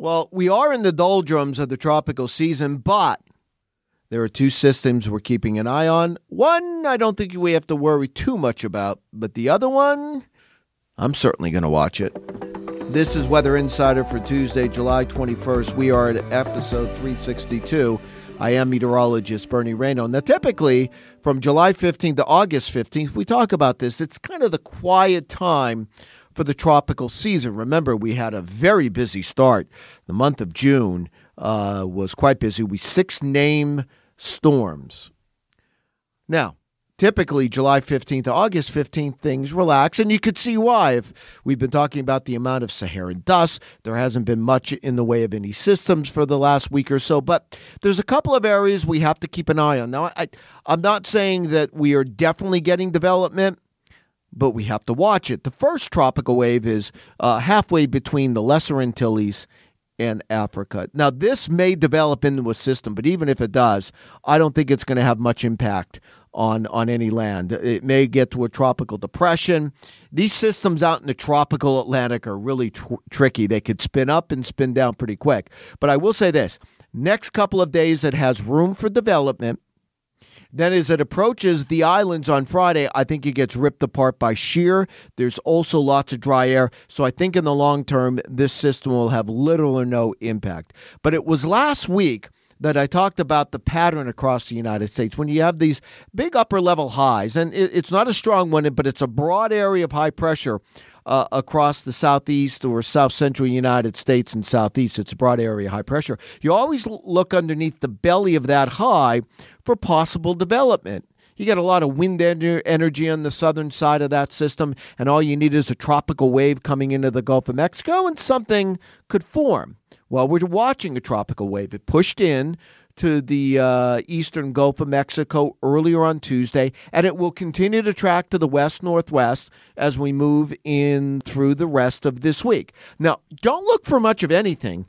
Well, we are in the doldrums of the tropical season, but there are two systems we're keeping an eye on. One, I don't think we have to worry too much about, but the other one, I'm certainly going to watch it. This is Weather Insider for Tuesday, July 21st. We are at episode 362. I am meteorologist Bernie Rayno. Now, typically from July 15th to August 15th, we talk about this. It's kind of the quiet time for the tropical season. Remember, we had a very busy start. The month of June uh, was quite busy. We six name storms. Now, typically July 15th to August 15th, things relax. And you could see why. If we've been talking about the amount of Saharan dust, there hasn't been much in the way of any systems for the last week or so. But there's a couple of areas we have to keep an eye on. Now, I, I'm not saying that we are definitely getting development but we have to watch it. The first tropical wave is uh, halfway between the Lesser Antilles and Africa. Now, this may develop into a system, but even if it does, I don't think it's going to have much impact on, on any land. It may get to a tropical depression. These systems out in the tropical Atlantic are really tr- tricky. They could spin up and spin down pretty quick. But I will say this next couple of days, it has room for development then, as it approaches the islands on Friday, I think it gets ripped apart by shear. There's also lots of dry air. So, I think in the long term, this system will have little or no impact. But it was last week that I talked about the pattern across the United States when you have these big upper level highs, and it's not a strong one, but it's a broad area of high pressure uh, across the southeast or south central United States and southeast. It's a broad area, high pressure. You always look underneath the belly of that high for possible development. You get a lot of wind energy on the southern side of that system, and all you need is a tropical wave coming into the Gulf of Mexico, and something could form. Well, we're watching a tropical wave. It pushed in to the uh, eastern Gulf of Mexico earlier on Tuesday, and it will continue to track to the west northwest as we move in through the rest of this week. Now, don't look for much of anything,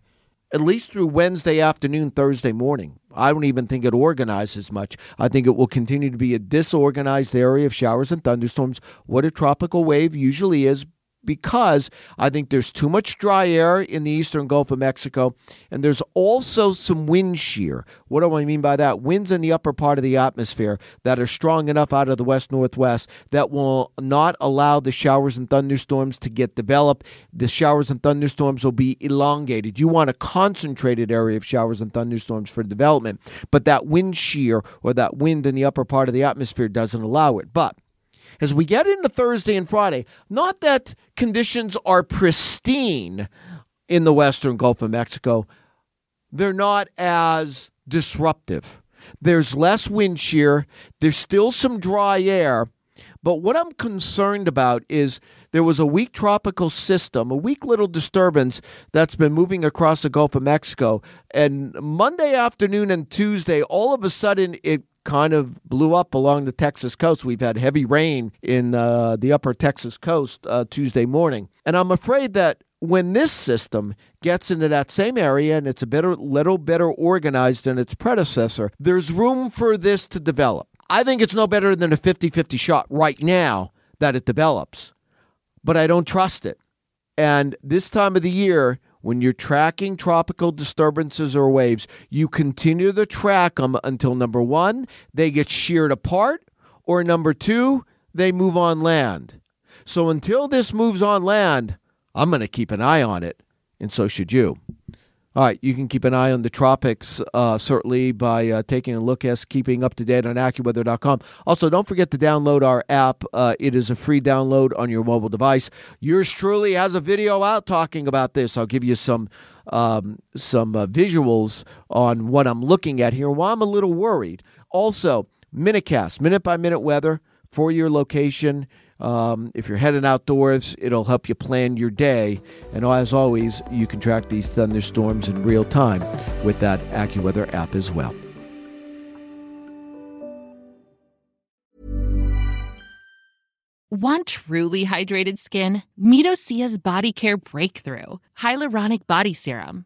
at least through Wednesday afternoon, Thursday morning. I don't even think it organizes much. I think it will continue to be a disorganized area of showers and thunderstorms, what a tropical wave usually is because I think there's too much dry air in the eastern Gulf of Mexico, and there's also some wind shear. What do I mean by that? Winds in the upper part of the atmosphere that are strong enough out of the west northwest that will not allow the showers and thunderstorms to get developed. The showers and thunderstorms will be elongated. You want a concentrated area of showers and thunderstorms for development, but that wind shear or that wind in the upper part of the atmosphere doesn't allow it. But as we get into Thursday and Friday, not that conditions are pristine in the western Gulf of Mexico, they're not as disruptive. There's less wind shear, there's still some dry air. But what I'm concerned about is there was a weak tropical system, a weak little disturbance that's been moving across the Gulf of Mexico. And Monday afternoon and Tuesday, all of a sudden, it kind of blew up along the Texas coast. We've had heavy rain in uh, the upper Texas coast uh, Tuesday morning. And I'm afraid that when this system gets into that same area and it's a bit, little better organized than its predecessor, there's room for this to develop. I think it's no better than a 50 50 shot right now that it develops, but I don't trust it. And this time of the year, when you're tracking tropical disturbances or waves, you continue to track them until number one, they get sheared apart, or number two, they move on land. So until this moves on land, I'm going to keep an eye on it, and so should you. All right, you can keep an eye on the tropics uh, certainly by uh, taking a look at keeping up to date on AccuWeather.com. Also, don't forget to download our app. Uh, it is a free download on your mobile device. Yours truly has a video out talking about this. I'll give you some um, some uh, visuals on what I'm looking at here. Why I'm a little worried. Also, Minutecast, minute by minute weather for your location. Um, if you're heading outdoors, it'll help you plan your day. And as always, you can track these thunderstorms in real time with that AccuWeather app as well. Want truly hydrated skin? Meet Osea's Body Care Breakthrough Hyaluronic Body Serum.